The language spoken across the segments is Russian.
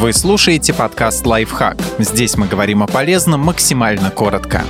Вы слушаете подкаст «Лайфхак». Здесь мы говорим о полезном максимально коротко.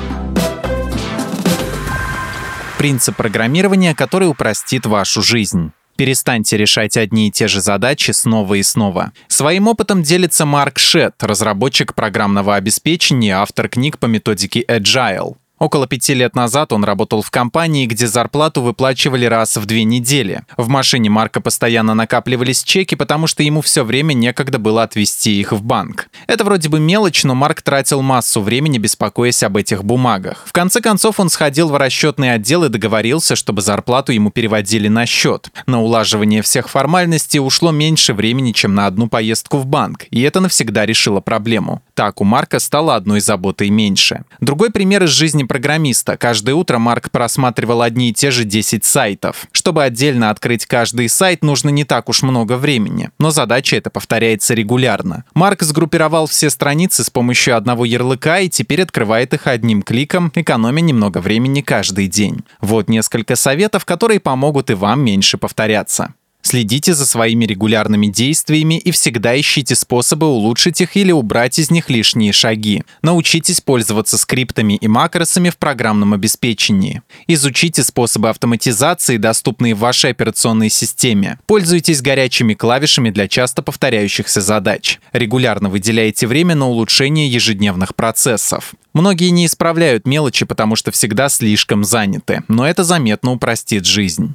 Принцип программирования, который упростит вашу жизнь. Перестаньте решать одни и те же задачи снова и снова. Своим опытом делится Марк Шет, разработчик программного обеспечения, автор книг по методике Agile. Около пяти лет назад он работал в компании, где зарплату выплачивали раз в две недели. В машине Марка постоянно накапливались чеки, потому что ему все время некогда было отвезти их в банк. Это вроде бы мелочь, но Марк тратил массу времени, беспокоясь об этих бумагах. В конце концов он сходил в расчетный отдел и договорился, чтобы зарплату ему переводили на счет. На улаживание всех формальностей ушло меньше времени, чем на одну поездку в банк, и это навсегда решило проблему. Так у Марка стало одной заботой меньше. Другой пример из жизни программиста. Каждое утро Марк просматривал одни и те же 10 сайтов. Чтобы отдельно открыть каждый сайт, нужно не так уж много времени. Но задача эта повторяется регулярно. Марк сгруппировал все страницы с помощью одного ярлыка и теперь открывает их одним кликом, экономя немного времени каждый день. Вот несколько советов, которые помогут и вам меньше повторяться. Следите за своими регулярными действиями и всегда ищите способы улучшить их или убрать из них лишние шаги. Научитесь пользоваться скриптами и макросами в программном обеспечении. Изучите способы автоматизации, доступные в вашей операционной системе. Пользуйтесь горячими клавишами для часто повторяющихся задач. Регулярно выделяйте время на улучшение ежедневных процессов. Многие не исправляют мелочи, потому что всегда слишком заняты, но это заметно упростит жизнь.